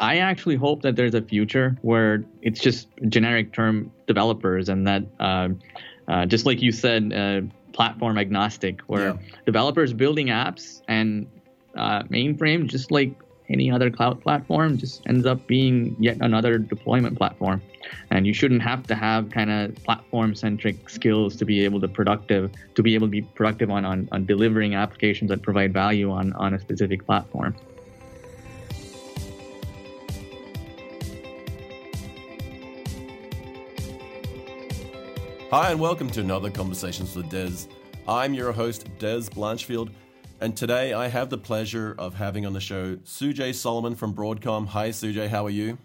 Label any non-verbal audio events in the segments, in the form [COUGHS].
I actually hope that there's a future where it's just generic term developers and that, uh, uh, just like you said, uh, platform agnostic, where yeah. developers building apps and uh, mainframe, just like any other cloud platform, just ends up being yet another deployment platform. And you shouldn't have to have kind of platform centric skills to be able to productive to be able to be productive on, on, on delivering applications that provide value on, on a specific platform. Hi, and welcome to another Conversations with Dez. I'm your host, Dez Blanchfield, and today I have the pleasure of having on the show Sujay Solomon from Broadcom. Hi, Sujay, how are you?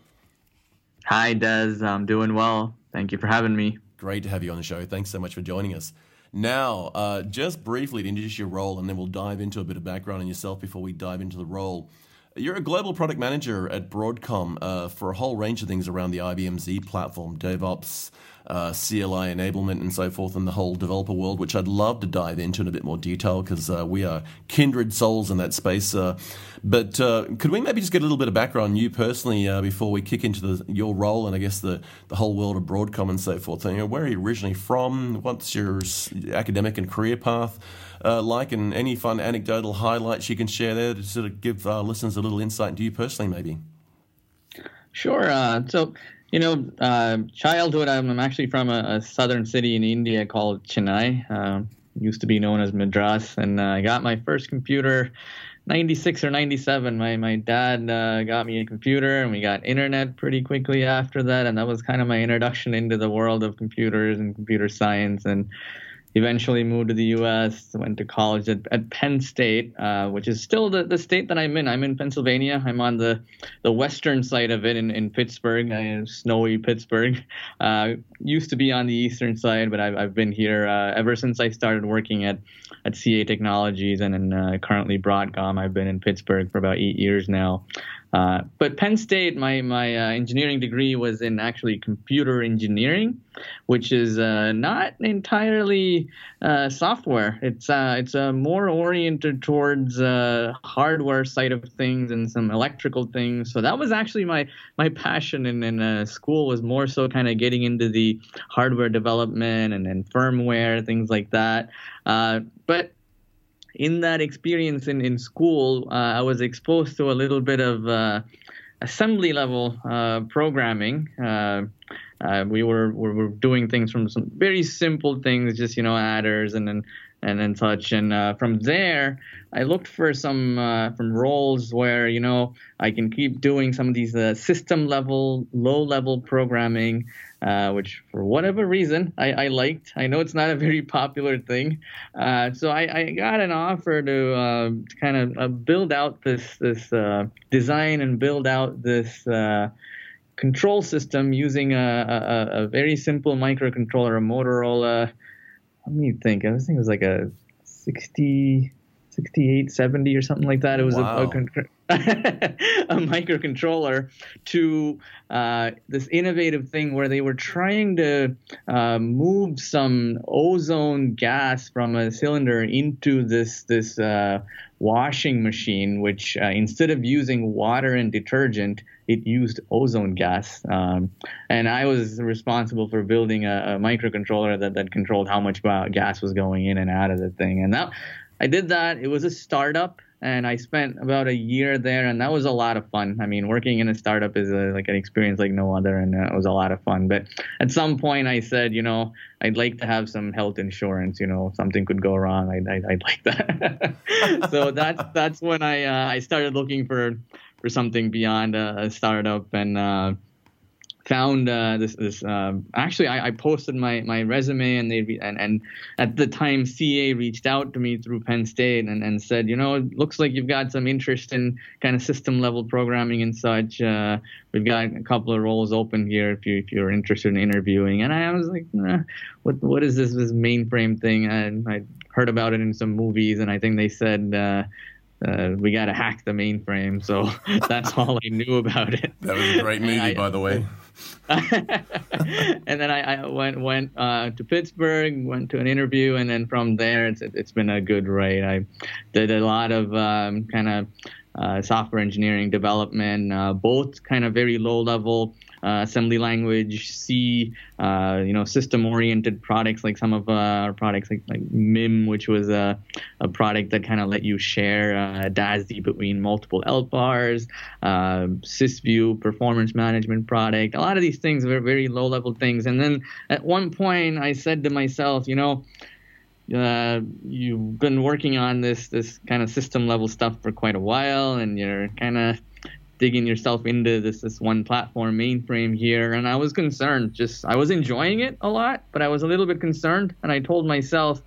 Hi, Dez. I'm doing well. Thank you for having me. Great to have you on the show. Thanks so much for joining us. Now, uh, just briefly to introduce your role, and then we'll dive into a bit of background on yourself before we dive into the role. You're a global product manager at Broadcom uh, for a whole range of things around the IBM Z platform, DevOps, uh, CLI enablement and so forth and the whole developer world, which I'd love to dive into in a bit more detail because uh, we are kindred souls in that space. Uh, but uh, could we maybe just get a little bit of background on you personally uh, before we kick into the, your role and I guess the, the whole world of Broadcom and so forth? You know, where are you originally from? What's your academic and career path? Uh, like and any fun anecdotal highlights you can share there to sort of give our listeners a little insight into you personally, maybe. Sure. Uh, so you know, uh, childhood, I'm, I'm, actually from a, a, southern city in India called Chennai. Uh, used to be known as Madras. And uh, I got my first computer 96 or 97. My, my dad uh, got me a computer and we got internet pretty quickly after that. And that was kind of my introduction into the world of computers and computer science. And eventually moved to the U.S. Went to college at, at Penn State, uh, which is still the, the state that I'm in. I'm in Pennsylvania. I'm on the, the western side of it in, in Pittsburgh, uh, snowy Pittsburgh. Uh, used to be on the eastern side, but I've, I've been here uh, ever since I started working at, at CA Technologies and in, uh, currently Broadcom. I've been in Pittsburgh for about eight years now. Uh, but Penn State, my my uh, engineering degree was in actually computer engineering, which is uh, not entirely uh, software. It's uh, it's more oriented towards hardware side of things and some electrical things. So that was actually my my passion in, in school was more so kind of getting into the hardware development and, and firmware things like that. but in that experience in, in school, uh, I was exposed to a little bit of uh, assembly level uh, programming. Uh, uh, we were, we were doing things from some very simple things, just you know adders and and and, and such. And uh, from there, I looked for some from roles where you know I can keep doing some of these system level, low level programming uh, which for whatever reason I, I, liked. I know it's not a very popular thing, uh, so I, I, got an offer to, uh, to kind of uh, build out this this uh, design and build out this control system using a, a, a, very simple microcontroller, a Motorola. Let me think. I think it was like a 60 68, 70 or something like that. It was wow. a, a, [LAUGHS] a, microcontroller to uh, this innovative thing where they were trying to uh, move some ozone gas from a cylinder into this this uh, washing machine, which uh, instead of using water and detergent, it used ozone gas. Um, and I was responsible for building a, a, microcontroller that, that controlled how much gas was going in and out of the thing. And that I did that. It was a startup, and I spent about a year there, and that was a lot of fun. I mean, working in a startup is a, like an experience like no other, and it was a lot of fun. But at some point, I said, you know, I'd like to have some health insurance. You know, something could go wrong. I'd, I'd, I'd like that. [LAUGHS] so that's that's when I uh, I started looking for for something beyond a, a startup, and uh, found uh, this this um, actually I, I, posted my, my resume and they re- and, and at the time CA reached out to me through Penn State and, and said you know it looks like you've got some interest in kind of system level programming and such uh, we've got a couple of roles open here if you if you're interested in interviewing and I was like nah, what what is this this mainframe thing and I heard about it in some movies and I think they said uh, uh, we got to hack the mainframe. So [LAUGHS] that's all I knew about it. That was a great [LAUGHS] movie, I, by the way. [LAUGHS] and then I, I went went uh, to Pittsburgh, went to an interview, and then from there, it's it's been a good ride. I did a lot of um, kind of uh, software engineering development, uh, both kind of very low level uh, assembly language, C, uh, you know, system oriented products like some of our products like, like MIM, which was a, a product that kind of let you share uh, DASD between multiple LPARs, uh, SysView performance management product. A lot of these things were very low level things. And then at one point, I said to myself, you know, uh, you've been working on this this kind of system level stuff for quite a while, and you're kind of digging yourself into this this one platform mainframe here. And I was concerned. Just I was enjoying it a lot, but I was a little bit concerned. And I told myself,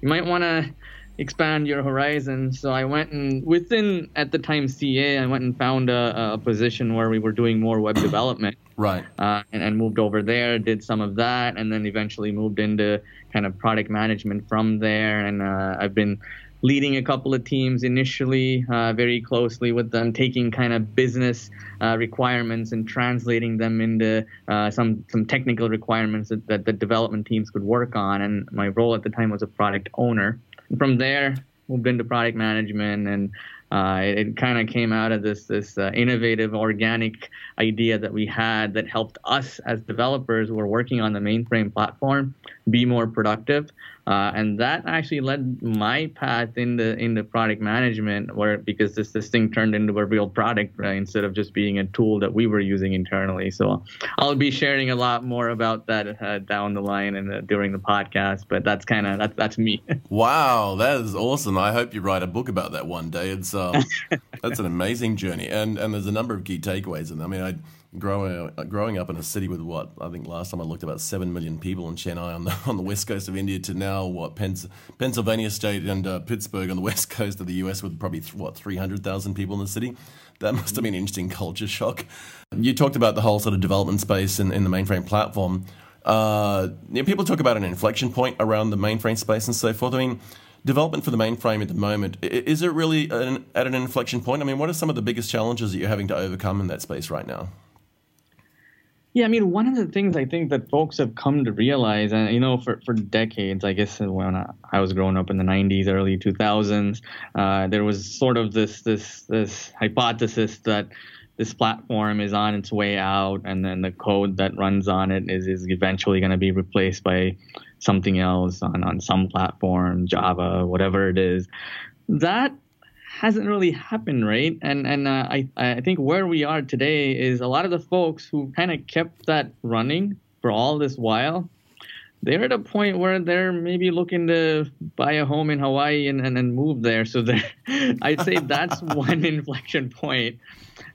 you might want to expand your horizon. So I went and within at the time CA, I went and found a, a position where we were doing more web development. [CLEARS THROAT] Right. Uh, and, and moved over there, did some of that, and then eventually moved into kind of product management from there. And uh, I've been leading a couple of teams initially uh, very closely with them, taking kind of business uh, requirements and translating them into uh, some some technical requirements that, that the development teams could work on. And my role at the time was a product owner. And from there, moved into product management and uh, it, it kind of came out of this this uh, innovative organic idea that we had that helped us as developers who were working on the mainframe platform be more productive. Uh, and that actually led my path in the in the product management, where because this this thing turned into a real product right, instead of just being a tool that we were using internally. So I'll be sharing a lot more about that uh, down the line and uh, during the podcast. But that's kind of that's that's me. [LAUGHS] wow, that is awesome. I hope you write a book about that one day. It's um, [LAUGHS] that's an amazing journey, and and there's a number of key takeaways. And I mean, I growing uh, growing up in a city with what I think last time I looked about seven million people in Chennai on the [LAUGHS] on the west coast of India to now what Pens- Pennsylvania state and uh, Pittsburgh on the [LAUGHS] west coast of the U.S. with probably what three hundred thousand people in the city. That must have been an interesting culture shock. You talked about the whole sort of development space in, in the mainframe platform. Uh, you know, people talk about an inflection point around the mainframe space and so forth. I mean development for the mainframe at the moment is it really an, at an inflection point? I mean, what are some of the biggest challenges that you're having to overcome in that space right now? Yeah, I mean, one of the things I think that folks have come to realize, and you know, for, for decades, I guess when I was growing up in the '90s, early 2000s, uh, there was sort of this this this hypothesis that this platform is on its way out, and then the code that runs on it is is eventually going to be replaced by something else on on some platform, Java, whatever it is. That hasn't really happened, right? And and uh, I I think where we are today is a lot of the folks who kind of kept that running for all this while. They're at a point where they're maybe looking to buy a home in Hawaii and, and, and move there. So [LAUGHS] I'd say that's [LAUGHS] one inflection point.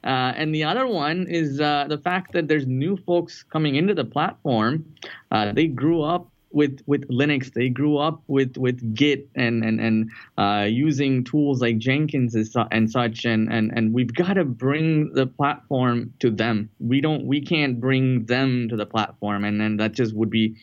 Uh, and the other one is uh, the fact that there's new folks coming into the platform. Uh, they grew up with with Linux. They grew up with with Git and and and uh, using tools like Jenkins and such. And and and we've got to bring the platform to them. We don't. We can't bring them to the platform, and then that just would be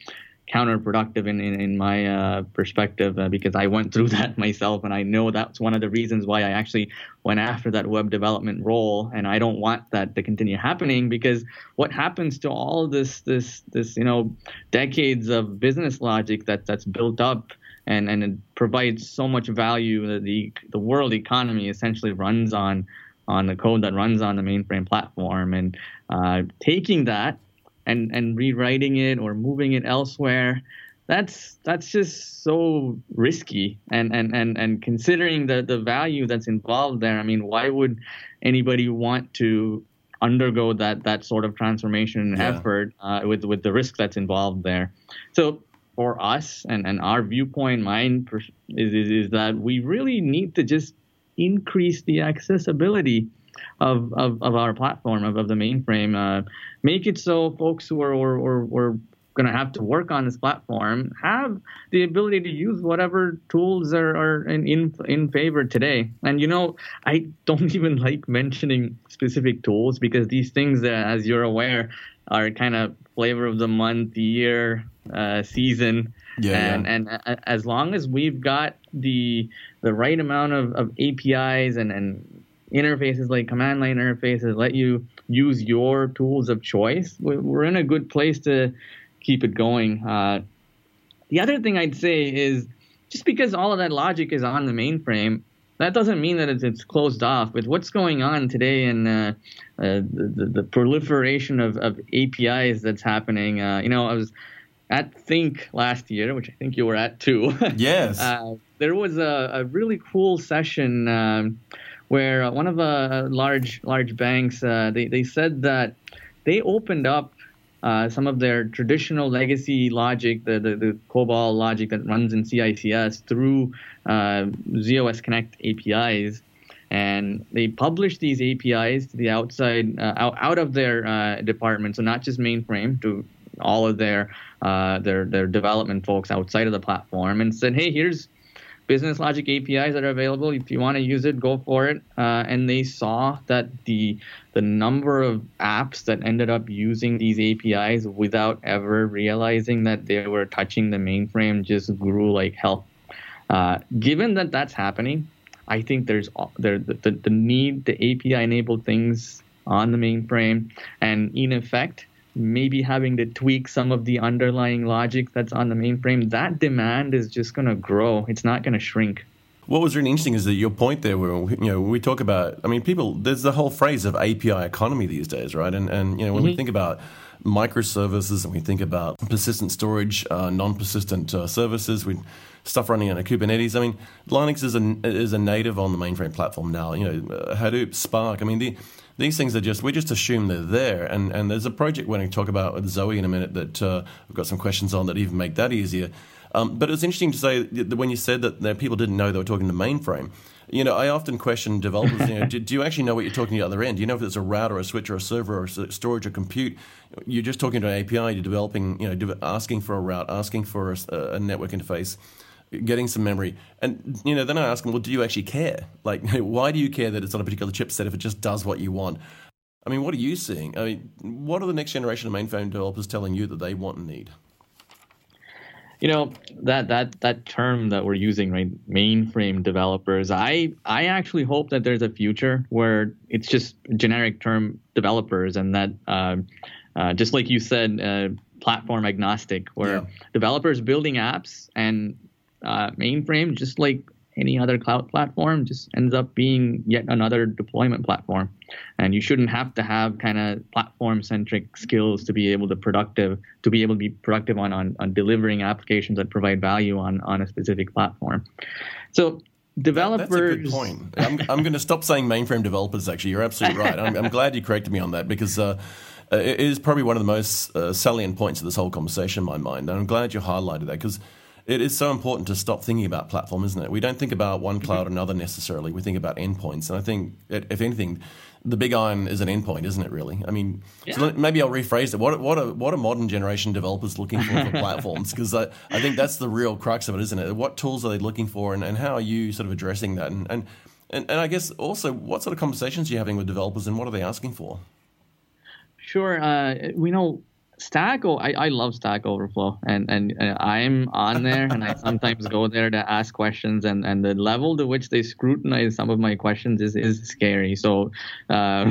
counterproductive in, in, in my uh, perspective uh, because I went through [LAUGHS] that myself and I know that's one of the reasons why I actually went after that web development role and I don't want that to continue happening because what happens to all this this this you know decades of business logic that that's built up and and it provides so much value that the the world economy essentially runs on on the code that runs on the mainframe platform and uh, taking that and and rewriting it or moving it elsewhere that's that's just so risky and and and and considering the the value that's involved there i mean why would anybody want to undergo that that sort of transformation yeah. effort uh, with with the risk that's involved there so for us and and our viewpoint mine is, is is that we really need to just increase the accessibility of, of, of our platform of, of the mainframe. Uh, make it so folks who are or, or, or going to have to work on this platform have the ability to use whatever tools are, are in, in, in favor today. And you know, I don't [LAUGHS] even like mentioning specific tools because these things, uh, as you're aware, are kind of flavor of the month, year, uh, season. Yeah, and yeah. and uh, as long as we've got the the right amount of, of APIs and, and interfaces like command line interfaces let you use your tools of choice, we're in a good place to keep it going. Uh, the other thing I'd say is just because all of that logic is on the mainframe, that doesn't mean that it's, it's closed off. With what's going on today and uh, uh, the, the, proliferation of, of APIs that's happening, uh, you know, I was at Think last year, which I think you were at too. [LAUGHS] Yes. Uh, there was a, a, really cool session um, where uh, one of the uh, large large banks they they said that they opened up uh, some of their traditional legacy logic, the, the, the, COBOL logic that runs in CICS through uh, z/OS Connect APIs. And they publish these APIs to the outside, uh, out, out of their uh, department, so not just mainframe, to all of their uh, their their development folks outside of the platform, and said, "Hey, here's business logic APIs that are available. If you want to use it, go for it. Uh, and they saw that the the number of apps that ended up using these APIs without ever realizing that they were touching the mainframe just grew like hell. Uh, given that that's happening, I think there's there the, the, the need the API enabled things on the mainframe, and in effect maybe having to tweak some of the underlying logic that's on the mainframe, that demand is just going to grow. It's not going to shrink. What was really interesting is that your point there, where you know we talk about, I mean, people. There's the whole phrase of API economy these days, right? And and you know when mm-hmm. we think about microservices and we think about persistent storage, uh, non-persistent uh, services, we stuff running on a Kubernetes. I mean, Linux is a is a native on the mainframe platform now. You know, uh, Hadoop, Spark. I mean, the these things are just we just assume they're there. And and there's a project we're going to talk about with Zowe in a minute that uh, we've got some questions on that even make that easier. Um, but it's interesting to say that when you said that, people didn't know they were talking to mainframe. You know, I often question developers. You know, [LAUGHS] do, do, you actually know what you're talking to the other end? Do you know if it's a router, a switch, or a server, or storage, or compute? You're just talking to an API. You're developing, you know, asking for a route, asking for a, a network interface getting some memory. And you know, then I ask them, well, do you actually care? Like, [LAUGHS] why do you care that it's on a particular chipset if it just does what you want? I mean, what are you seeing? I mean, what are the next generation of mainframe developers telling you that they want and need? You know that that that term that we're using, right? Mainframe developers. I I actually hope that there's a future where it's just generic term developers, and that uh, uh, just like you said, uh, platform agnostic, where yeah. developers building apps and uh, mainframe, just like any other cloud platform, just ends up being yet another deployment platform. And you shouldn't have to have kind of platform centric skills to be able to productive to be able to be productive on, on, on delivering applications that provide value on, on a specific platform. So developers. That's a good point. I'm, I'm going to stop saying mainframe developers. Actually, you're absolutely right. I'm, I'm glad you corrected me on that because. Uh, it is probably one of the most uh, salient points of this whole conversation in my mind. And I'm glad you highlighted that because it is so important to stop thinking about platform, isn't it? We don't think about one cloud or another necessarily. We think about endpoints, and I think, if anything, the big iron is an endpoint, isn't it? Really, I mean, yeah. so maybe I'll rephrase it. What what are what are modern generation developers looking for for [LAUGHS] platforms? Because I, I think that's the real crux of it, isn't it? What tools are they looking for, and, and how are you sort of addressing that? And, and and and I guess also, what sort of conversations are you having with developers, and what are they asking for? Sure, uh, we know Stack, oh, I, I love Stack Overflow, and, and, and I'm on there, and I sometimes go there to ask questions, and, and the level to which they scrutinize some of my questions is, is scary. So uh, [LAUGHS]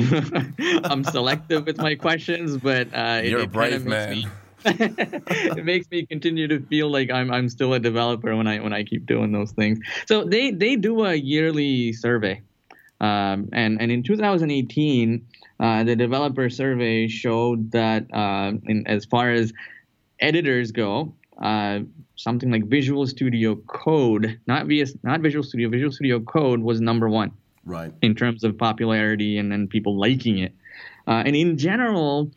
I'm selective with my questions, but uh, you're it, a brave man. Me, [LAUGHS] it makes me continue to feel like I'm I'm still a developer when I when I keep doing those things. So they they do a yearly survey, um, and and in 2018 uh, the developer survey showed that uh, in, as far as editors go, uh, something like Visual Studio Code, not VS, not Visual Studio, Visual Studio Code was number one, right, in terms of popularity and and people liking it. Uh, and in general,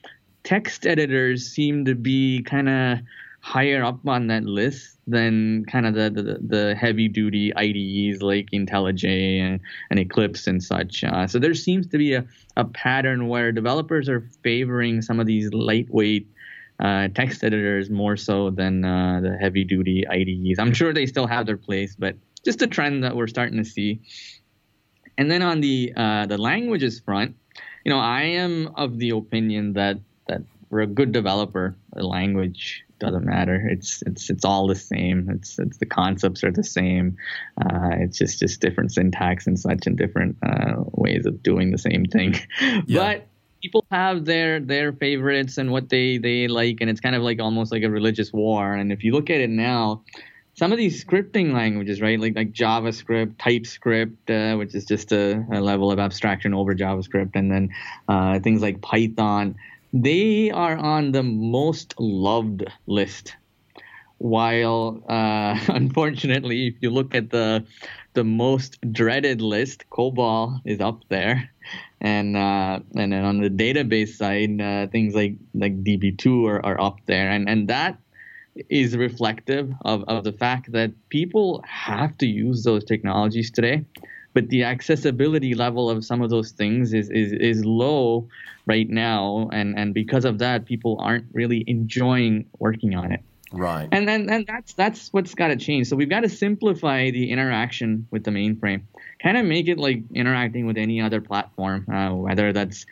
text editors seem to be kind of higher up on that list than kind of the, the, the heavy duty IDEs like IntelliJ and, and Eclipse and such. Uh, so there seems to be a, a pattern where developers are favoring some of these lightweight uh, text editors more so than uh, the heavy duty IDEs. I'm sure they still have their place, but just a trend that we're starting to see. And then on the uh, the languages front, you know, I am of the opinion that that for a good developer, a language doesn't matter. It's it's it's all the same. It's it's the concepts are the same. Uh, it's just just different syntax and such and different uh, ways of doing the same thing. [LAUGHS] Yeah. But people have their their favorites and what they they like, and it's kind of like almost like a religious war. And if you look at it now, some of these scripting languages, right, like like JavaScript, TypeScript, uh, which is just a, a, level of abstraction over JavaScript, and then uh, things like Python, they are on the most loved list. While uh, [LAUGHS] unfortunately, if you look at the the most dreaded list, COBOL is up there, and uh, and then on the database side, uh, things like like DB2 are, are up there, and and that is reflective of, of the fact that people have to use those technologies today but the accessibility level of some of those things is, is, is low right now. And, and because of that people aren't really enjoying working on it. Right. And then and that's that's what's got to change. So we've got to simplify the interaction with the mainframe. Kind of make it like interacting with any other platform uh, whether that's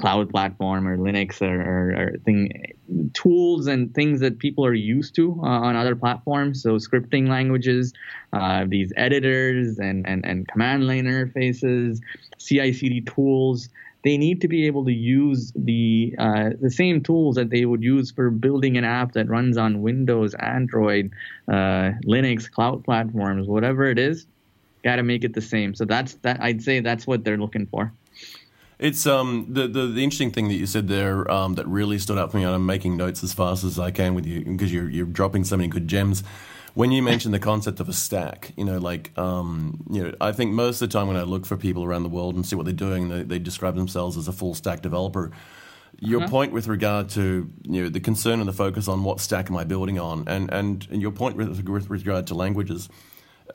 cloud platform or Linux or, or, or thing, tools and things that people are used to uh, on other platforms. So scripting languages, uh, these editors and, and, and command line interfaces, CI/CD tools. They need to be able to use the uh, the same tools that they would use for building an app that runs on Windows, Android, uh, Linux, cloud platforms, whatever it is. Got to make it the same. So that's that. I'd say that's what they're looking for. It's um the, the, the interesting thing that you said there um, that really stood out for me, and I'm making notes as fast as I can with you because you're you're dropping so many good gems. When you mentioned the concept of a stack, you know, like um, you know, I think most of the time when I look for people around the world and see what they're doing, they, they describe themselves as a full stack developer. Your uh-huh. point with regard to you know the concern and the focus on what stack am I building on, and and, and your point with, with regard to languages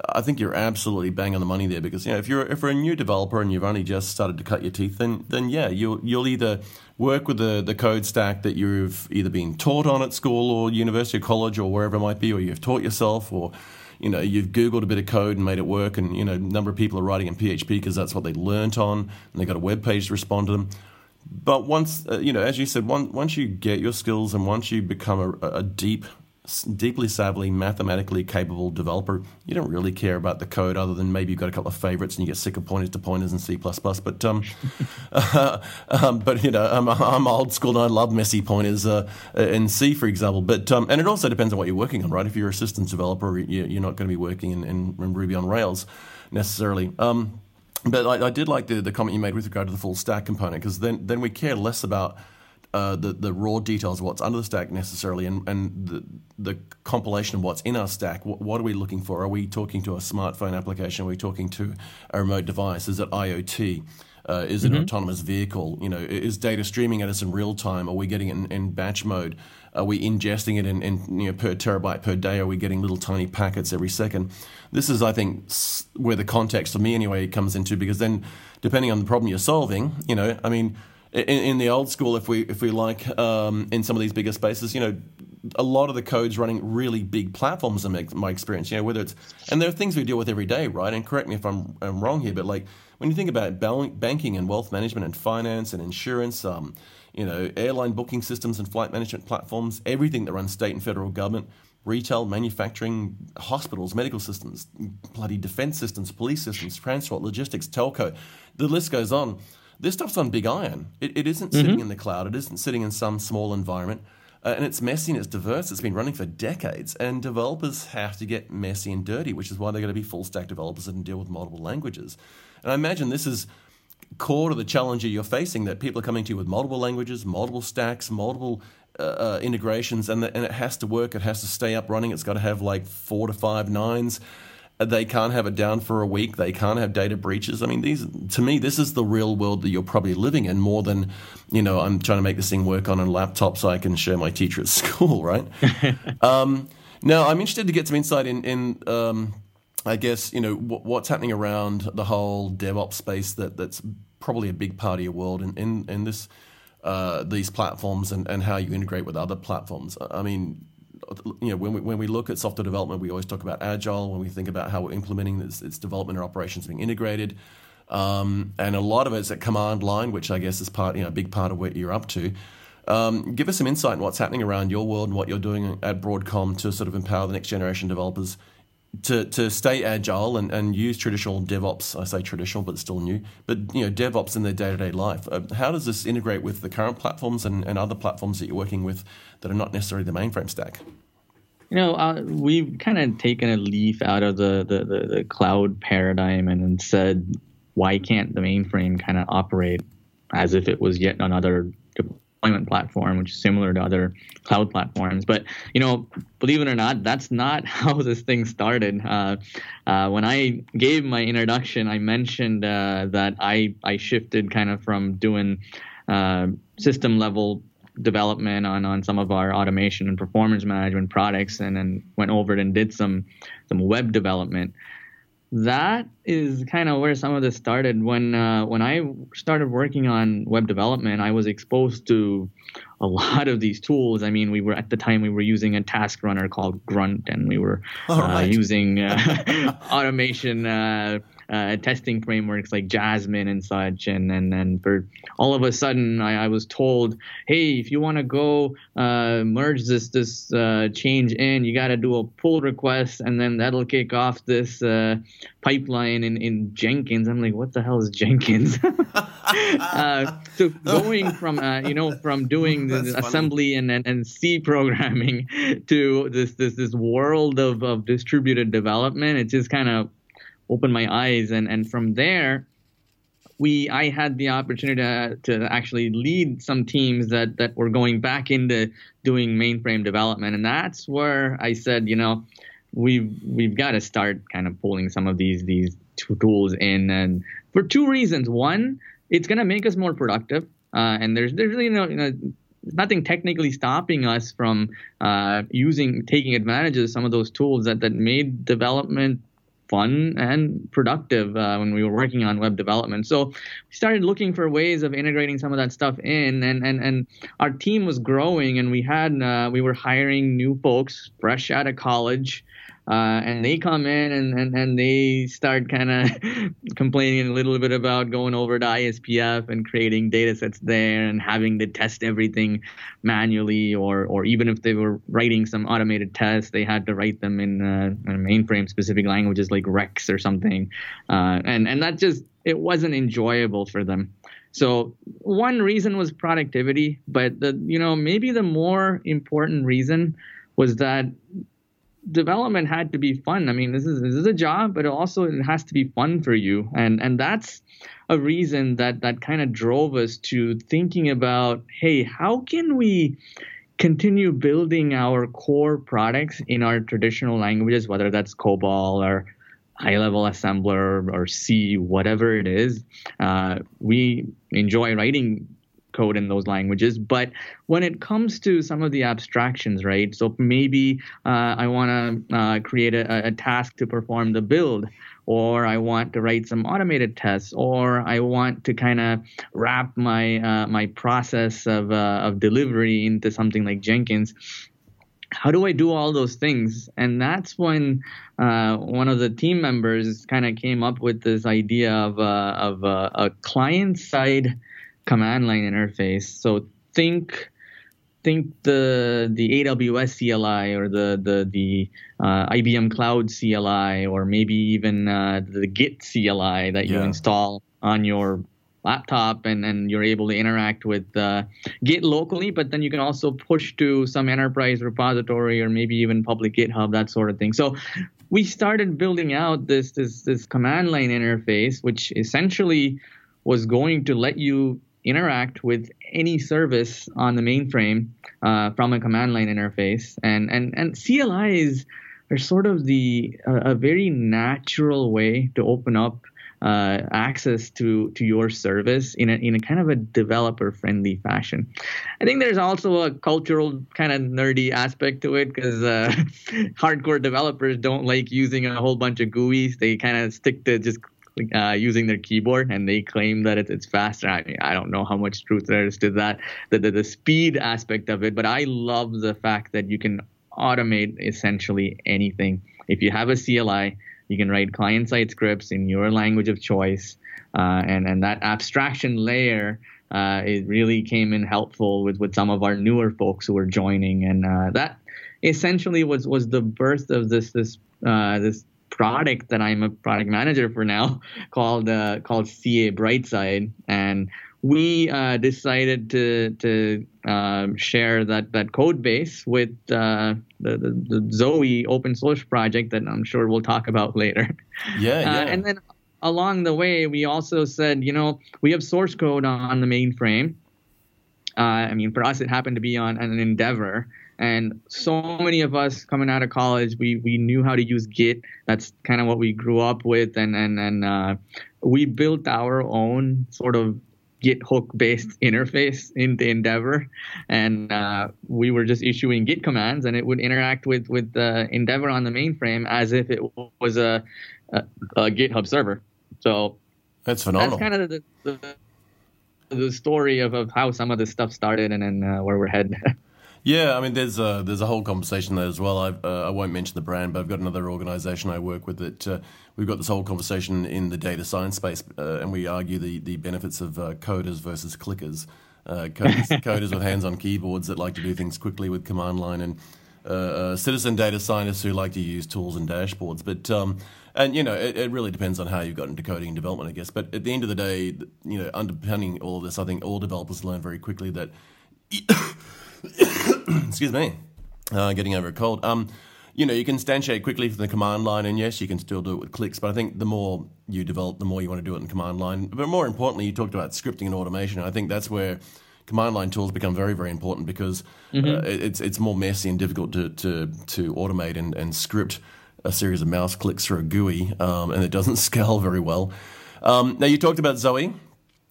I think you're absolutely bang on the money there because you know if you're if you're a new developer and you've only just started to cut your teeth, then then yeah, you'll you'll either work with the the code stack that you've either been taught on at school or university or college or wherever it might be, or you've taught yourself, or you know you've googled a bit of code and made it work, and you know a number of people are writing in PHP because that's what they learnt on, and they got a web page to respond to them. But once uh, you know, as you said, once once you get your skills and once you become a, a deep deeply savvy, mathematically capable developer, you don't really care about the code other than maybe you've got a couple of favorites and you get sick of pointers to pointers in C++. But um, [LAUGHS] uh, um, but you know, I'm, I'm, old school and I love messy pointers uh, in C, for example. But um, and it also depends on what you're working on, right? If you're a systems developer, you're not going to be working in, in, in Ruby on Rails necessarily. Um, but I, I, did like the, the comment you made with regard to the full stack component because then then we care less about uh, the the raw details of what's under the stack necessarily, and and the the compilation of what's in our stack. What, what, are we looking for? Are we talking to a smartphone application? Are we talking to a remote device? Is it IoT? Uh, is it mm-hmm. an autonomous vehicle? You know, is data streaming at us in real time? Are we getting it in, in batch mode? Are we ingesting it in, in, you know, per terabyte per day? Are we getting little tiny packets every second? This is, I think, where the context for me anyway comes into because then, depending on the problem you're solving, you know, I mean in, in, the old school, if we if we like, um, in some of these bigger spaces, you know, a lot of the code's running really big platforms. In my experience, you know, whether it's and there are things we deal with every day, right? And correct me if I'm, I'm wrong here, but like when you think about banking and wealth management and finance and insurance, um, you know, airline booking systems and flight management platforms, everything that runs state and federal government, retail, manufacturing, hospitals, medical systems, bloody defense systems, police systems, transport, logistics, telco, the list goes on this stuff's on big iron. It, it isn't mm-hmm. sitting in the cloud. It isn't sitting in some small environment. Uh, and it's messy and it's diverse. It's been running for decades. And developers have to get messy and dirty, which is why they're going to be full stack developers and deal with multiple languages. And I imagine this is core to the challenge you're facing that people are coming to you with multiple languages, multiple stacks, multiple uh, uh, integrations, and, the, and it has to work. It has to stay up running. It's got to have like four to five nines they can't have it down for a week. They can't have data breaches. I mean, these to me, this is the real world that you're probably living in more than, you know, I'm trying to make this thing work on a laptop so I can show my teacher at [LAUGHS] school, right? [LAUGHS] um, now, I'm interested to get some insight in, in um, I guess, you know, w- what's happening around the whole DevOps space that that's probably a big part of your world in, in, in this. Uh, these platforms and, and how you integrate with other platforms. I mean, you know, when we, when we look at software development, we always talk about agile. When we think about how we're implementing this, its development or operations being integrated, um, and a lot of it's at command line, which I guess is part, you know, a big part of what you're up to. Um, give us some insight on what's happening around your world and what you're doing at Broadcom to sort of empower the next generation developers to, to stay agile and, and use traditional DevOps. I say traditional, but still new. But you know, DevOps in their day to day life. Uh, how does this integrate with the current platforms and, and other platforms that you're working with that are not necessarily the mainframe stack? you know, uh, we've kind of taken a leaf out of the, the, the, the cloud paradigm and, and said, why can't the mainframe kind of operate as if it was yet another deployment platform, which is similar to other cloud platforms. But you know, believe it or not, that's not [LAUGHS] how this thing started. Uh, uh, when I gave my introduction, I mentioned uh, that I I shifted kind of from doing uh, system level development on on some of our automation and performance management products, and then went over it and did some some web development that is kind of where some of this started. When uh, when I started working on web development, I was exposed to a [LAUGHS] lot of these tools. I mean, we were at the time we were using a task runner called Grunt, and we were uh, right. using [LAUGHS] uh, [LAUGHS] automation uh, testing frameworks like Jasmine and such. And and then for all of a sudden, I, I was told, hey, if you want to go uh, merge this this uh, change in, you got to do a pull request, and then that'll kick off this uh, pipeline in in Jenkins. I'm like, what the hell is Jenkins? [LAUGHS] Uh, so going from uh, you know from doing [LAUGHS] the assembly and, and, and C programming [LAUGHS] to this this this world of, of distributed development, it just kind of opened my eyes and and from there we I had the opportunity to, to actually lead some teams that that were going back into doing mainframe development. And that's where I said you know we've we've got to start kind of pulling some of these these tools in. And for two reasons. One it's going to make us more productive uh, and there's there's really no you know, nothing technically stopping us from uh, using taking advantage of some of those tools that that made development fun and productive uh, when we were working on web development. So we started looking for ways of integrating some of that stuff in, and and and our team was growing, and we had uh, we were hiring new folks fresh out of college uh, and they come in and, and, and they start kind of [LAUGHS] complaining a little bit about going over to ISPF and creating data sets there and having to test everything manually, or, or even if they were writing some automated tests, they had to write them in, uh, in mainframe specific languages like REXX or something. Uh, and, and that just, it wasn't enjoyable for them. So one reason was productivity, but the you know maybe the more important reason was that development had to be fun. I mean, this is this is a job, but also it has to be fun for you, and and that's a reason that that kind of drove us to thinking about, hey, how can we continue building our core products in our traditional languages, whether that's COBOL or high level assembler or C, whatever it is. Uh, we enjoy writing code in those languages. But when it comes to some of the abstractions, right? So maybe uh, I want to uh, create a, a task to perform the build or I want to write some automated tests, or I want to kind of wrap my uh, my process of uh, of delivery into something like Jenkins. How do I do all those things? And that's when uh, one of the team members kind of came up with this idea of uh, of uh, a client side command line interface. So think think the the AWS CLI or the the the uh, IBM Cloud CLI or maybe even uh, the Git CLI that you yeah. install on your laptop and and you're able to interact with uh, Git locally, but then you can also push to some enterprise repository or maybe even public GitHub that sort of thing. So we started building out this this this command line interface, which essentially was going to let you interact with any service on the mainframe uh, from a command line interface. And and and CLIs are sort of the uh, a very natural way to open up uh, access to to your service in a in a kind of a developer friendly fashion. I think there's also a cultural kind of nerdy aspect to it because uh, [LAUGHS] hardcore developers don't like using a whole bunch of GUIs. They kind of stick to just uh, using their keyboard, and they claim that it's, it's faster. I, mean, I don't know how much truth there is to that, the, the, the speed aspect of it, but I love the fact that you can automate essentially anything. If you have a CLI, you can write client-side scripts in your language of choice, uh, and and that abstraction layer. Uh, it really came in helpful with, with some of our newer folks who were joining, and uh, that essentially was was the birth of this this uh, this product that I'm a product manager for now [LAUGHS] called uh, called CA Brightside, and we uh, decided to to um, share that that code base with uh, the, the, the Zowe open source project that I'm sure we'll talk about [LAUGHS] later. Yeah, yeah. Uh, and then along the way, we also said, you know, we have source code on the mainframe. Uh, I mean, for us, it happened to be on an Endevor. And so many of us coming out of college, we, we knew how to use Git. That's kind of what we grew up with. And, and, and uh, we built our own sort of Git hook based [LAUGHS] interface in the Endevor. And uh, we were just issuing Git commands and it would interact with, with uh, Endevor on the mainframe as if it was a, a, a GitHub server. So that's phenomenal. That's kind of the, the, the story of, of how some of this stuff started and then uh, where we're headed. [LAUGHS] Yeah, I mean, there's a, there's a whole conversation there as well. I uh, I won't mention the brand, but I've got another organisation I work with that uh, we've got this whole conversation in the data science space, uh, and we argue the, the benefits of uh, coders versus clickers. Uh, coders, [LAUGHS] coders with hands-on keyboards that like to do things quickly with command line, and uh, citizen data scientists who like to use tools and dashboards. But um, and you know, it, it, really depends on how you've got into coding and development, I guess. But at the end of the day, you know, underpinning all of this, I think all developers learn very quickly that. [COUGHS] [COUGHS] excuse me, uh, getting over a cold. Um, you know, you can instantiate quickly from the command line, and yes, you can still do it with clicks. But I think the more you develop, the more you want to do it in command line. But more importantly, you talked about scripting and automation. I think that's where command line tools become very, very important because mm-hmm. uh, it's it's more messy and difficult to to, to automate and, and script a series of mouse clicks through a GUI, um, and it doesn't [LAUGHS] scale very well. Um, now, you talked about Zowe.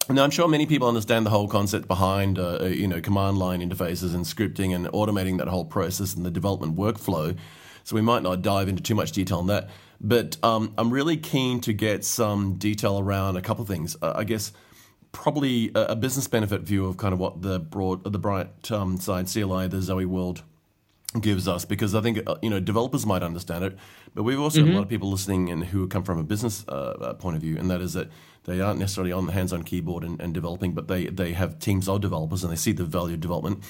Now, I'm sure many people understand the whole concept behind, uh, uh, you know, command line interfaces and scripting and automating that whole process and the development workflow. So we might not dive into too much detail on that. But um, I'm really keen to get some detail around a couple of things. Uh, I guess probably a, a, business benefit view of kind of what the broad, the bright um, side CLI, the Zowe world gives us because I think uh, you know developers might understand it, but we've also mm-hmm. a lot of people listening and who come from a business uh, uh, point of view, and that is that they aren't necessarily on the hands-on keyboard and, and, developing, but they they have teams of developers and they see the value of development.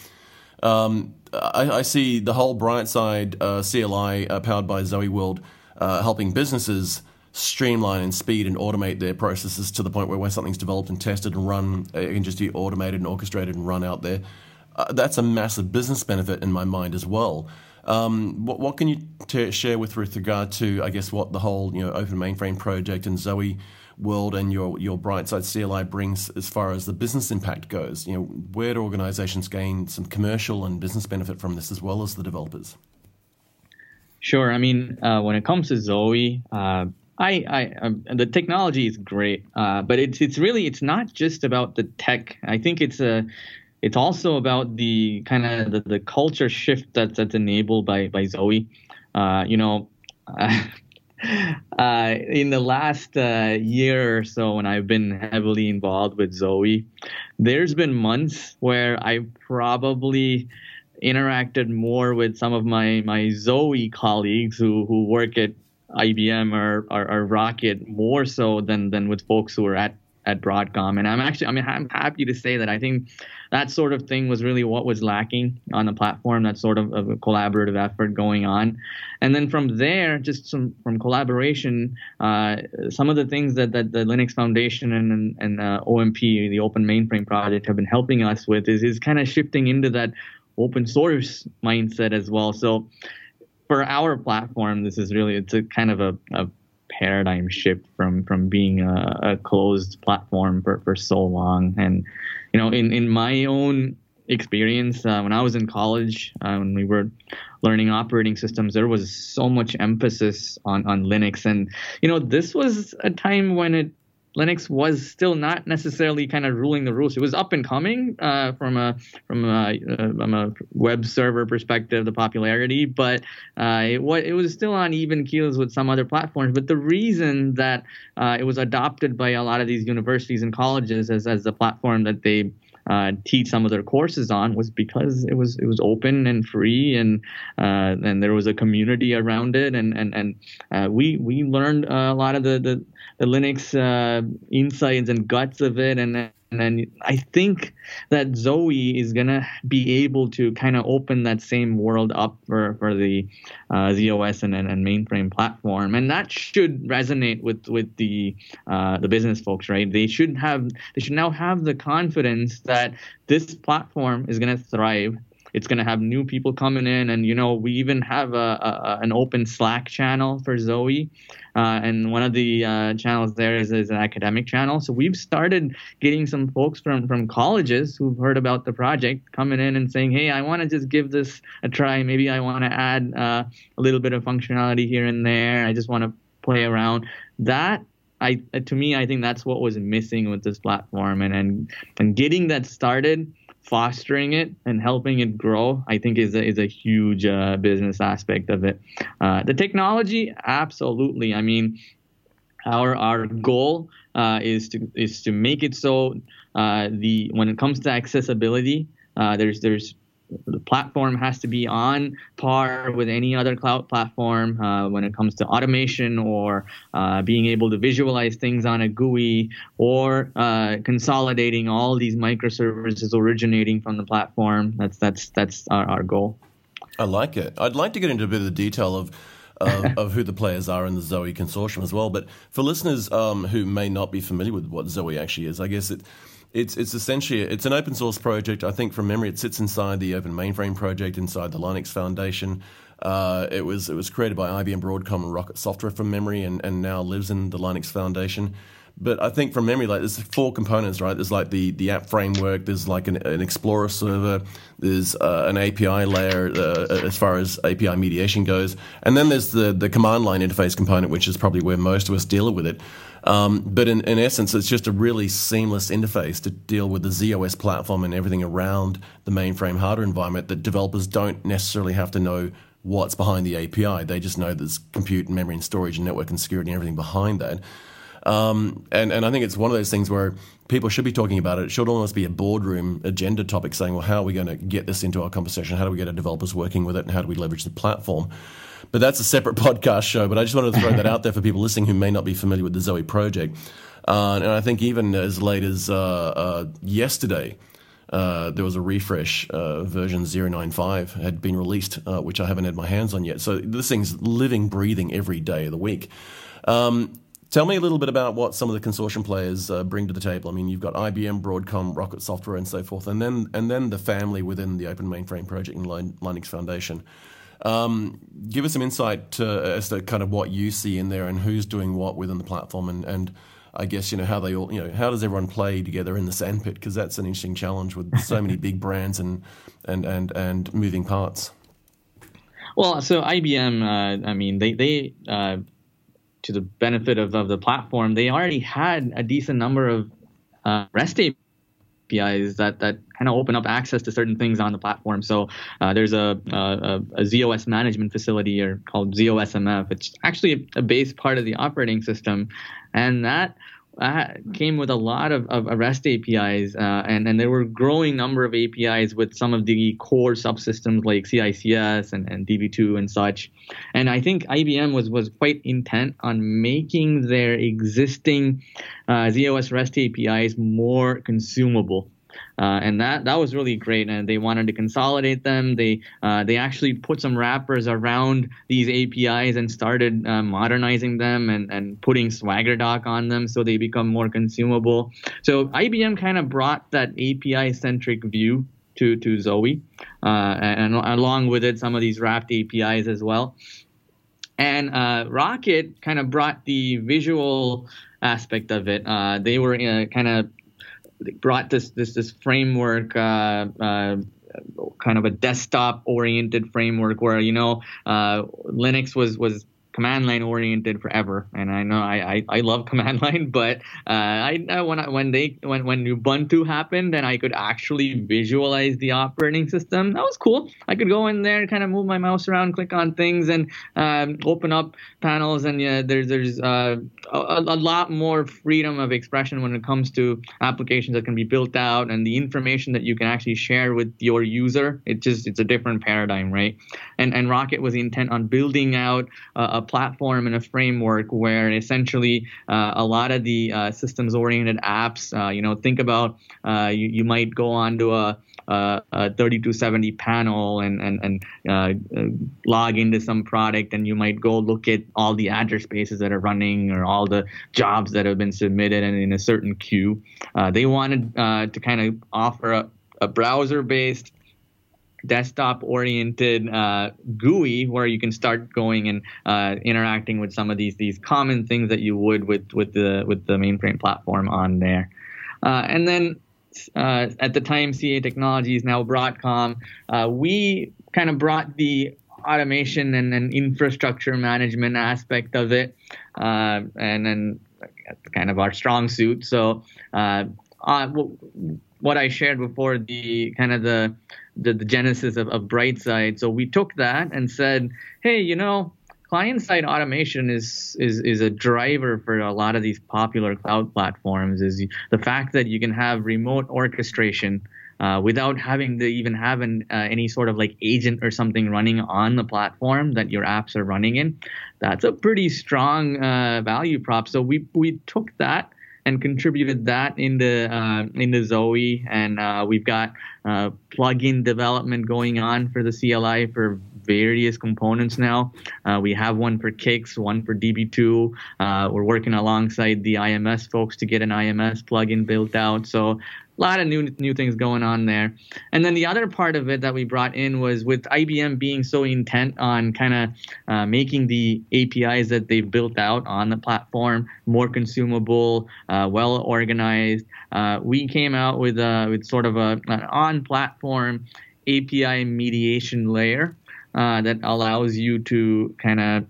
Um, I, I, see the whole Brightside uh, CLI uh, powered by Zowe World uh, helping businesses streamline and speed and automate their processes to the point where when something's developed and tested and run, it can just be automated and orchestrated and run out there uh, that's a massive business benefit in my mind as well. Um, what, what, can you t- share with, with regard to, I guess, what the whole you know open mainframe project and Zowe world and your your Brightside CLI brings as far as the business impact goes? You know, where do organizations gain some commercial and business benefit from this as well as the developers? Sure. I mean, uh, when it comes to Zowe, uh, I, I um, the technology is great, uh, but it's it's really it's not just about the tech. I think it's a it's also about the kind of the, the, culture shift that, that's enabled by by Zowe. Uh, you know, uh, [LAUGHS] uh, in the last uh, year or so, when I've been heavily involved with Zowe, there's been months where I probably interacted more with some of my my Zowe colleagues who who work at IBM or, or, or Rocket more so than than with folks who are at at Broadcom. And I'm actually, I mean, I'm happy to say that I think that sort of thing was really what was lacking on the platform, that sort of, of collaborative effort going on. And then from there, just some from collaboration, uh, some of the things that, that the Linux Foundation and, and uh, OMP, the Open Mainframe Project, have been helping us with is, is kind of shifting into that open source mindset as well. So for our platform, this is really, it's a kind of a, a paradigm shift from from being a, a closed platform for, for so long. And you know, in in my own experience uh, when I was in college, uh, when we were learning operating systems, there was so much emphasis on on Linux, and you know, this was a time when it Linux was still not necessarily kind of ruling the roost. It was up and coming uh, from a from a, uh, from a web server perspective, the popularity, but uh, it was it was still on even keels with some other platforms. But the reason that uh, it was adopted by a lot of these universities and colleges as as the platform that they uh, teach some of their courses on was because it was it was open and free and uh, and there was a community around it. And and and uh, we we learned a lot of the the, the Linux uh, insights and guts of it. And and I think that Zowe is gonna be able to kind of open that same world up for, for the uh, z/OS and, and, and, mainframe platform, and that should resonate with with the uh, the business folks, right? They should have they should now have the confidence that this platform is gonna thrive it's going to have new people coming in, and you know we even have a, a an open Slack channel for Zowe. Uh, and one of the uh, channels there is, is an academic channel. So we've started getting some folks from, from colleges who've heard about the project coming in and saying, hey, I want to just give this a try. Maybe I want to add uh, a little bit of functionality here and there. I just want to play around. That I to me, I think that's what was missing with this platform, and and and getting that started fostering it and helping it grow, I think is a, is a huge uh, business aspect of it. Uh, the technology, absolutely. I mean, our our goal uh, is to is to make it so uh, the when it comes to accessibility, uh, there's there's the platform has to be on par with any other cloud platform uh, when it comes to automation or uh, being able to visualize things on a GUI or uh, consolidating all these microservices originating from the platform. That's that's that's our, our goal. I like it. I'd like to get into a bit of the detail of of, [LAUGHS] of, who the players are in the Zowe consortium as well. But for listeners um, who may not be familiar with what Zowe actually is, I guess it it's it's essentially it's an open source project. I think from memory, it sits inside the Open Mainframe project inside the Linux Foundation. Uh, it was it was created by IBM Broadcom and Rocket Software from memory, and, and now lives in the Linux Foundation. But I think from memory, like there's four components, right? There's like the, the app framework. There's like an, an Explorer server. There's uh, an API layer uh, as far as API mediation goes, and then there's the the command line interface component, which is probably where most of us deal with it. Um, but in, in essence, it's just a really seamless interface to deal with the z/OS platform and everything around the mainframe hardware environment that developers don't necessarily have to know what's behind the API. They just know there's compute and memory and storage and network and security and everything behind that. Um, and, and I think it's one of those things where people should be talking about it. It should almost be a boardroom agenda topic saying, well, how are we going to get this into our conversation? How do we get our developers working with it? And how do we leverage the platform? But that's a separate [LAUGHS] podcast show. But I just wanted to throw that out there for people listening who may not be familiar with the Zowe project. Uh, and I think even as late as uh, uh, yesterday, uh, there was a refresh uh, version 095 had been released, uh, which I haven't had my hands on yet. So this thing's living, breathing every day of the week. Um, Tell me a little bit about what some of the consortium players uh, bring to the table. I mean, you've got IBM, Broadcom, Rocket Software, and so forth, and then and then the family within the Open Mainframe Project and Linux Foundation. Um, give us some insight to, as to kind of what you see in there and who's doing what within the platform, and, and I guess you know how they all you know how does everyone play together in the sandpit because that's an interesting challenge with so many big brands and and and and moving parts. Well, so IBM, uh, I mean, they they uh, to the benefit of, of the platform, they already had a decent number of uh, REST APIs that that kind of open up access to certain things on the platform. So uh, there's a, a, a, z/OS management facility or called z/OSMF. It's actually a, a base part of the operating system, and that came with a lot of, of REST APIs, uh, and, and there were growing number of APIs with some of the core subsystems like CICS and, and DB2 and such. And I think IBM was, was quite intent on making their existing uh, z/OS REST APIs more consumable. Uh, and that that was really great. And they wanted to consolidate them. They uh, they actually put some wrappers around these APIs and started uh, modernizing them and, and putting Swagger Doc on them so they become more consumable. So IBM kind of brought that API centric view to to Zowe, uh, and, and, along with it some of these wrapped APIs as well. And uh, Rocket kind of brought the visual aspect of it. Uh, they were kind of brought this this this framework. Uh, uh, kind of a desktop oriented framework where you know uh, Linux was was command line oriented forever, and I know I, I, I love [LAUGHS] command line, but uh, I when I, when they when when Ubuntu happened and I could actually visualize the operating system, that was cool. I could go in there, kind of move my mouse around, click on things, and um, open up panels, and yeah, there's there's uh, a, a, lot more freedom of expression when it comes to applications that can be built out and the information that you can actually share with your user. It just it's a different paradigm, right? And and Rocket was intent on building out a platform and a framework where essentially uh, a lot of the uh, systems oriented apps, uh, you know, think about uh, you, you might go onto a, a, a 3270 panel and, and, and uh, log into some product and you might go look at all the address spaces that are running or all the jobs that have been submitted and in a certain queue. they wanted to kind of offer a, a browser based desktop oriented uh, GUI where you can start going and uh, interacting with some of these these common things that you would with with the with the mainframe platform on there. Uh, and then uh, at the time, CA Technologies, now Broadcom, uh, we kind of brought the automation and, and infrastructure management aspect of it, uh, and then kind of our strong suit. So, what I shared before, the kind of the the, the genesis of, of Brightside. So we took that and said, hey, you know, client side automation is, is is a driver for a lot of these popular cloud platforms. Is the fact that you can have remote orchestration uh, without having to even have an, uh, any sort of like agent or something running on the platform that your apps are running in. That's a pretty strong uh, value prop. So we we took that and contributed that into uh, into Zowe, and uh, we've got uh, plugin development going on for the CLI for various components now. Uh, we have one for CICS, one for DB2. Uh, we're working alongside the IMS folks to get an IMS plugin built out. So a lot of new new things going on there. And then the other part of it that we brought in was with IBM being so intent on kind of uh, making the APIs that they've built out on the platform more consumable, uh, well organized. Uh, we came out with uh, with sort of a an on platform API mediation layer. Uh, that allows you to kind of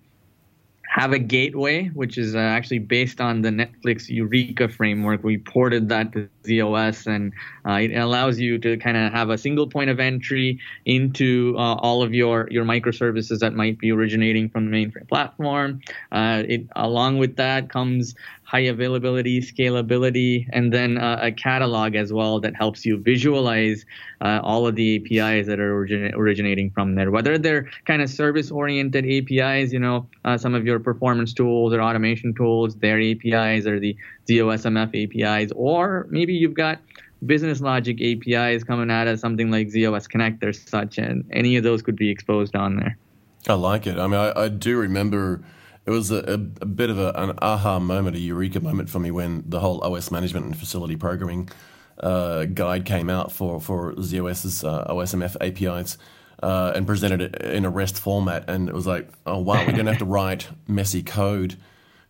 have a gateway, which is uh, actually based on the Netflix Eureka framework. We ported that to z/OS, and uh, it allows you to kind of have a single point of entry into uh, all of your your microservices that might be originating from the mainframe platform. Uh, it along with that comes high availability, scalability, and then uh, a catalog as well that helps you visualize uh, all of the APIs that are origin- originating from there. Whether they're kind of service oriented APIs, you know, uh, some of your performance tools or automation tools, their APIs or the z/OSMF APIs, or maybe you've got business logic APIs coming out of something like z/OS Connect or such, and any of those could be exposed on there. I like it. I mean, I, I do remember it was a, a, a bit of a, an aha moment, a eureka moment for me when the whole OS management and facility programming uh, guide came out for for z/OS's uh, OSMF APIs. Uh, and presented it in a REST format, and it was like, oh wow, we don't have to write messy code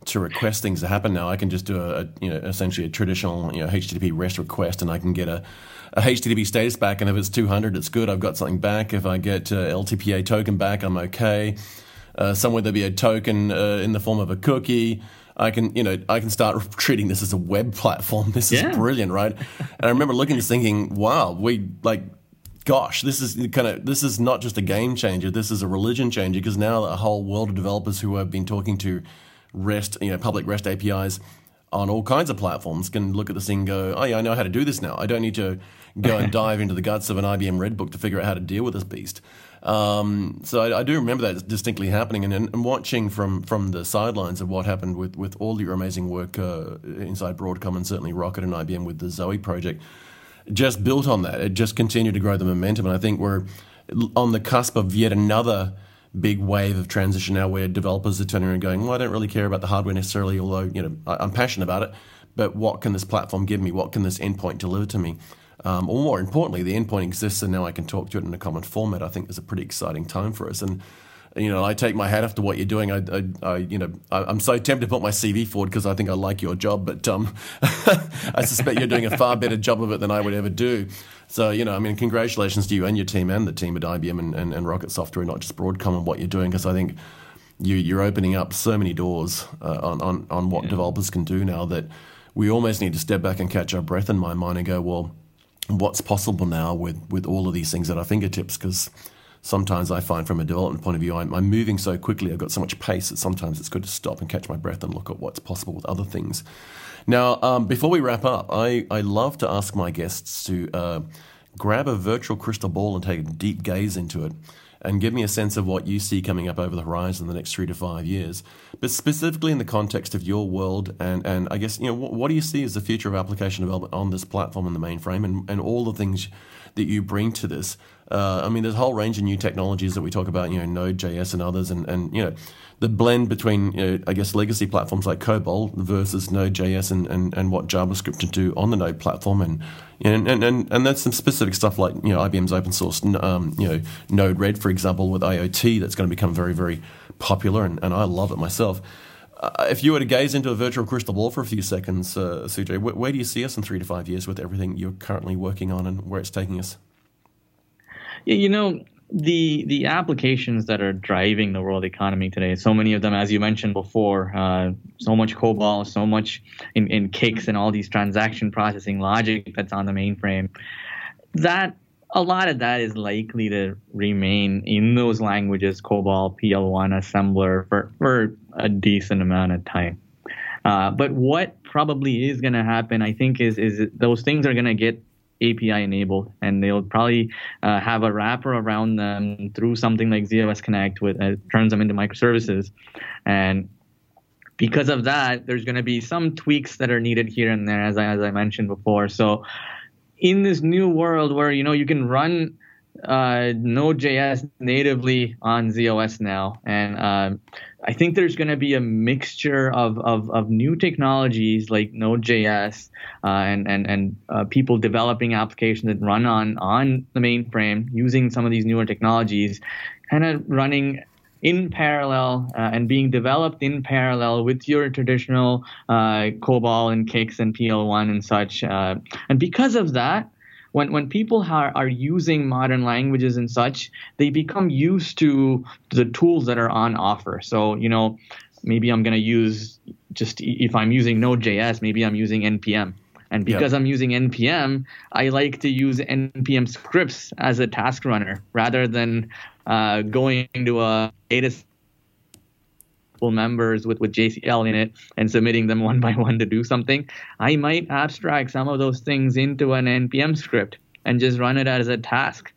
to request things to happen now. I can just do a, a, you know essentially a traditional you know HTTP REST request, and I can get a, a HTTP status back. And if it's 200, it's good. I've got something back. If I get uh, LTPA token back, I'm okay uh, somewhere there'll be a token uh, in the form of a cookie. I can, you know, I can start [LAUGHS] treating this as a web platform. This is yeah. brilliant, right? and I remember looking at this thinking, wow, we like, gosh, this is kind of, this is not just a game changer. This is a religion changer because now a whole world of developers who have been talking to REST, you know, public REST APIs on all kinds of platforms can look at this thing and go, oh yeah, I know how to do this now. I don't need to go and [LAUGHS] dive into the guts of an IBM Red Book to figure out how to deal with this beast. Um, so I, I, do remember that distinctly happening, and, and, watching from from the sidelines of what happened with, with all your amazing work uh, inside Broadcom and certainly Rocket and IBM with the Zowe project, just built on that. It just continued to grow the momentum, and I think we're on the cusp of yet another big wave of transition now where developers are turning around and going, well, I don't really care about the hardware necessarily, although you know I, I'm passionate about it. But what can this platform give me? What can this endpoint deliver to me? Um, or more importantly, the endpoint exists and now I can talk to it in a common format. I think is a pretty exciting time for us. And you know, I take my hat off to what you're doing. I, I, I you know, I, am so tempted to put my CV forward because I think I like your job, but um, [LAUGHS] I suspect you're doing a far better job of it than I would ever do. So, you know, I mean, congratulations to you and your team and the team at IBM and, and, and Rocket Software, not just Broadcom, and what you're doing because I think you, you're opening up so many doors uh, on, on, on what yeah. developers can do now that we almost need to step back and catch our breath in my mind and go, well, what's possible now with, with all of these things at our fingertips because sometimes I find from a development point of view, I'm, I'm, moving so quickly, I've got so much pace that sometimes it's good to stop and catch my breath and look at what's possible with other things. Now, um, before we wrap up, I, I love to ask my guests to uh, grab a virtual crystal ball and take a deep gaze into it and give me a sense of what you see coming up over the horizon in the next three to five years. But specifically in the context of your world, and, and I guess, you know, what, what do you see as the future of application development on this platform and the mainframe and, and all the things that you bring to this? Uh, I mean, there's a whole range of new technologies that we talk about, you know, Node.js and others, and, and you know, the blend between, you know, I guess, legacy platforms like COBOL versus Node.js and, and, and what JavaScript can do on the Node platform, and and, and, and, and that's some specific stuff like, you know, IBM's open source, um, you know, Node-RED, for example, with IoT, that's going to become very, very popular, and, and I love it myself. Uh, if you were to gaze into a virtual crystal ball for a few seconds, uh, where, where do you see us in three to five years with everything you're currently working on and where it's taking us? You know, the the applications that are driving the world economy today, so many of them, as you mentioned before, uh, so much COBOL, so much in, in CICS and all these transaction processing logic that's on the mainframe. That a lot of that is likely to remain in those languages, COBOL, PL1, assembler, for, for a decent amount of time. Uh, but what probably is going to happen, I think, is is those things are going to get API enabled, and they'll probably uh, have a wrapper around them through something like z/OS Connect, with uh, turns them into microservices, and because of that, there's going to be some tweaks that are needed here and there, as I, as I mentioned before. So, in this new world where you know you can run uh, Node.js natively on z/OS now, and uh, I think there's going to be a mixture of, of, of new technologies like Node.js uh, and and and uh, people developing applications that run on on the mainframe using some of these newer technologies, kind of running in parallel uh, and being developed in parallel with your traditional uh, COBOL and CICS and PL1 and such. Uh, and because of that, when when people are, are using modern languages and such, they become used to the tools that are on offer. So you know, maybe I'm going to use just if I'm using Node.js, maybe I'm using npm. And because yep. I'm using npm, I like to use npm scripts as a task runner rather than uh, going to a data members with, with JCL in it and submitting them [LAUGHS] one by one to do something, I might abstract some of those things into an NPM script and just run it as a task.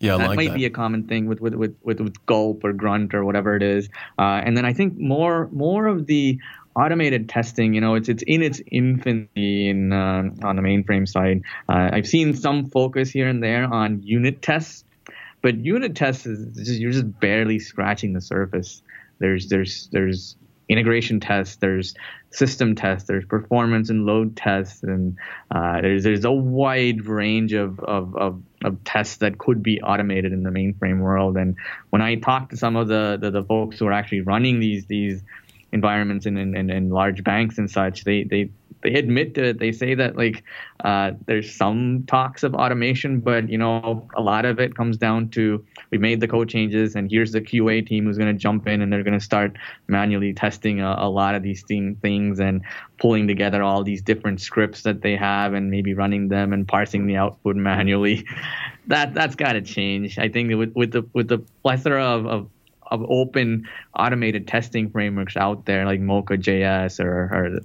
Yeah, that like might that. be a common thing with with, with, with, with Gulp or Grunt or whatever it is. Uh, and then I think more more of the automated testing, you know, it's it's in its infancy in uh, on the mainframe side. Uh, I've seen some focus here and there on unit tests, but unit tests is just, you're just barely scratching the surface. There's there's there's integration tests, there's system tests, there's performance and load tests, and uh, there's there's a wide range of, of, of, of, tests that could be automated in the mainframe world. And when I talk to some of the, the, the folks who are actually running these these environments in, in, in large banks and such, they they they admit to it. They say that like uh, there's some talks of automation, but you know a lot of it comes down to we made the code changes, and here's the QA team who's going to jump in and they're going to start manually testing a, a lot of these things and pulling together all these different scripts that they have and maybe running them and parsing the output manually. [LAUGHS] That that's got to change. I think with with the with the plethora of, of of open automated testing frameworks out there like Mocha.js or, or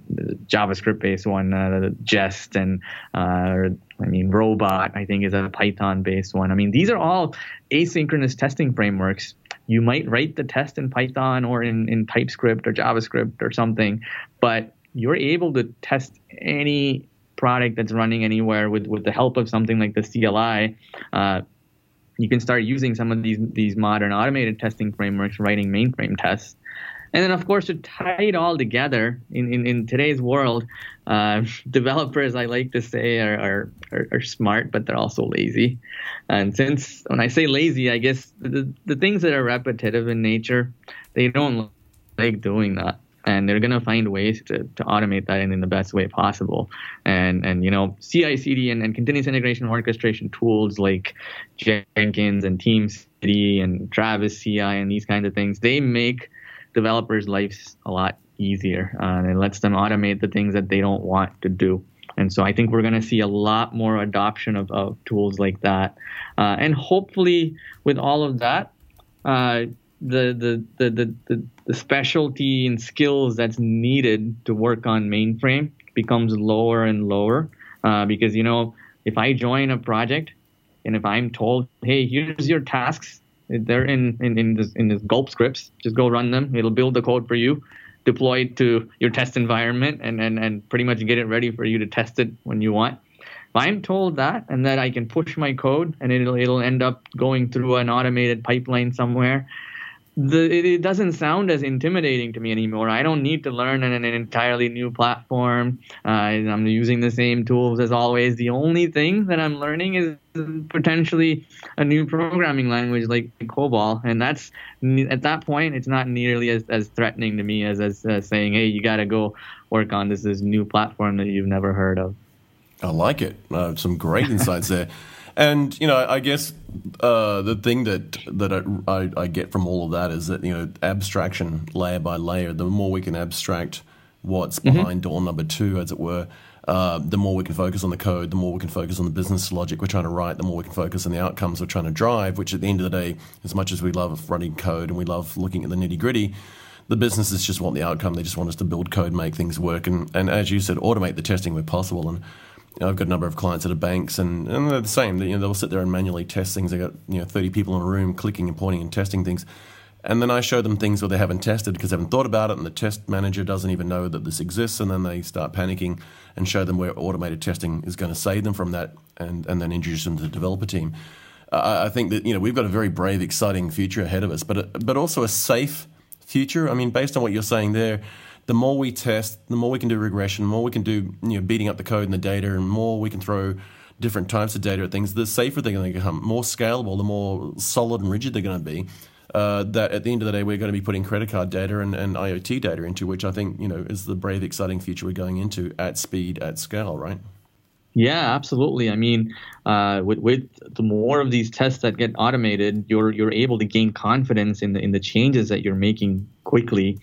JavaScript based one, uh, Jest and uh, or, I mean Robot I think is a Python based one. I mean these are all asynchronous testing frameworks. You might write the test in Python or in, in TypeScript or JavaScript or something, but you're able to test any product that's running anywhere with, with the help of something like the CLI. Uh, you can start using some of these these modern automated testing frameworks, writing mainframe tests. And then, of course, to tie it all together in, in, in today's world, uh, [LAUGHS] developers, I like to say, are, are, are, are, smart, but they're also lazy. And since when I say lazy, I guess the, the things that are repetitive in nature, they don't like doing that and they're going to find ways to, to automate that in, in the best way possible. And, and you know, CI/CD and, and continuous integration orchestration tools like Jenkins and TeamCity and Travis CI and these kinds of things, they make developers' lives a lot easier. Uh, and it lets them automate the things that they don't want to do. And so I think we're going to see a lot more adoption of, of tools like that. Uh, and hopefully, with all of that, uh, the, the, the, the, the, specialty and skills that's needed to work on mainframe becomes lower and lower uh, because you know if I join a project and if I'm told, hey, here's your tasks, They're in in in this, in this gulp scripts. Just go run them. It'll build the code for you, deploy it to your test environment, and and and pretty much get it ready for you to test it when you want. If I'm told that and that I can push my code and it'll it'll end up going through an automated pipeline somewhere, the, it, doesn't sound as intimidating to me anymore. I don't need to learn an, an entirely new platform. Uh, I'm using the same tools as always. The only thing that I'm learning is potentially a new programming language like COBOL, and that's at that point it's not nearly as, as threatening to me as, as uh, saying, "Hey, you got to go work on this this new platform that you've never heard of." I like it. Uh, some great insights there. [LAUGHS] And you know, I guess uh, the thing that that I, I, get from all of that is that you know, abstraction layer by layer. The more we can abstract what's mm-hmm. behind door number two, as it were, uh, the more we can focus on the code, the more we can focus on the business logic we're trying to write, the more we can focus on the outcomes we're trying to drive. Which, at the end of the day, as much as we love running code and we love looking at the nitty gritty, the businesses just want the outcome. They just want us to build code, make things work, and, and as you said, automate the testing where possible. And I've got a number of clients that are banks, and, and they're the same. You know, they'll sit there and manually test things. They got you know thirty people in a room clicking and pointing and testing things, and then I show them things where they haven't tested because they haven't thought about it, and the test manager doesn't even know that this exists, and then they start panicking and show them where automated testing is going to save them from that, and and then introduce them to the developer team. I think that you know we've got a very brave, exciting future ahead of us, but but also a safe future. I mean, based on what you're saying there the more we test, the more we can do regression, the more we can do you know beating up the code and the data, and more we can throw different types of data at things, the safer they're going to become, more scalable, the more solid and rigid they're going to be. Uh, that at the end of the day, we're going to be putting credit card data and, and IoT data into, which I think you know is the brave, exciting future we're going into at speed, at scale, right? Yeah, absolutely. I mean, uh, with, with the more of these tests that get automated, you're you're able to gain confidence in the in the changes that you're making quickly.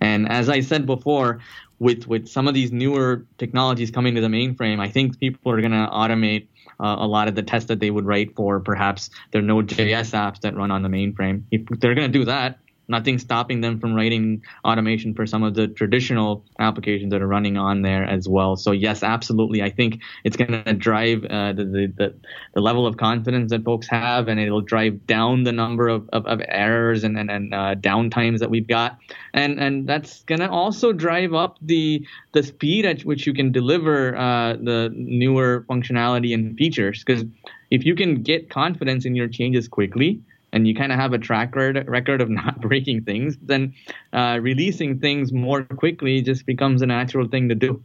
And as I said before, with with some of these newer technologies coming to the mainframe, I think people are going to automate uh, a lot of the tests that they would write for perhaps their Node.js apps that run on the mainframe. If they're going to do that, nothing stopping them from writing automation for some of the traditional applications that are running on there as well. So yes, absolutely. I think it's going to drive uh, the, the, the level of confidence that folks have, and it'll drive down the number of, of, of errors and and, and uh, downtimes that we've got, and and that's going to also drive up the the speed at which you can deliver uh, the newer functionality and features because if you can get confidence in your changes quickly and you kind of have a track record of [LAUGHS] not breaking things, then uh, releasing things more quickly just becomes a natural thing to do.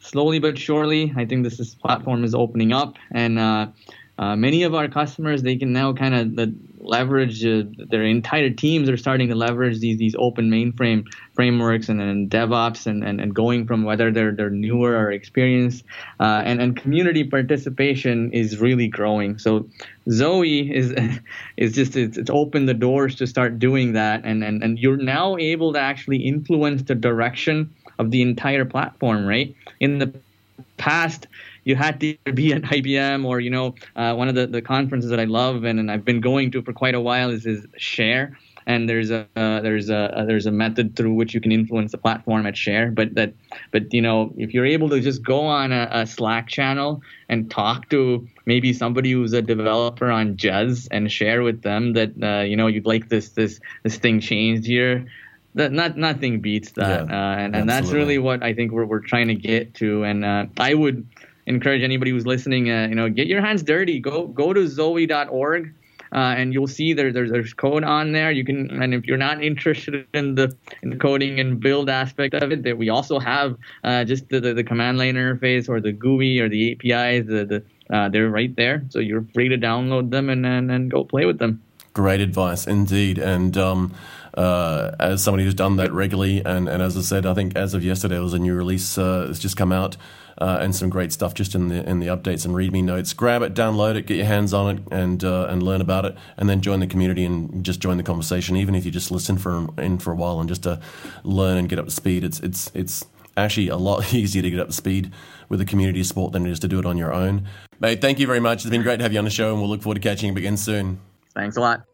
Slowly but surely, I think this, this platform is opening up, and uh, uh, many of our customers they can now kind of leverage uh, their entire teams are starting to leverage these these open mainframe frameworks and, and DevOps and, and, and going from whether they're they're newer or experienced uh, and and community participation is really growing. So Zowe is [LAUGHS] is just it's, it's opened the doors to start doing that and, and and you're now able to actually influence the direction of the entire platform. Right in the past you had to be at IBM or you know uh, one of the, the conferences that I love and, and I've been going to for quite a while is is Share. And there's a uh, there's a uh, there's a method through which you can influence the platform at Share. But that but you know if you're able to just go on a, a Slack channel and talk to maybe somebody who's a developer on Jez and share with them that uh, you know you'd like this this this thing changed here that not nothing beats that, yeah, uh, and, and that's really what I think we're we're trying to get to. And uh, I would encourage anybody who's listening, uh, you know, get your hands dirty. Go go to zowe.org. Uh, and you'll see there, there's there's code on there. You can, and if you're not interested in the in the coding and build aspect of it, that we also have uh, just the, the, the command line interface or the GUI or the APIs. The, the uh, they're right there, so you're free to download them and and, and go play with them. Great advice indeed, and. Um, uh, as somebody who's done that regularly, and, and as I said, I think as of yesterday, there was a new release uh, that's just come out uh, and some great stuff just in the in the updates and README notes. Grab it, download it, get your hands on it, and uh, and learn about it, and then join the community and just join the conversation. Even if you just listen for in for a while and just to learn and get up to speed, it's it's it's actually a lot [LAUGHS] easier to get up to speed with the community support than it is to do it on your own. Mate, thank you very much. It's been great to have you on the show, and we'll look forward to catching up again soon. Thanks a lot.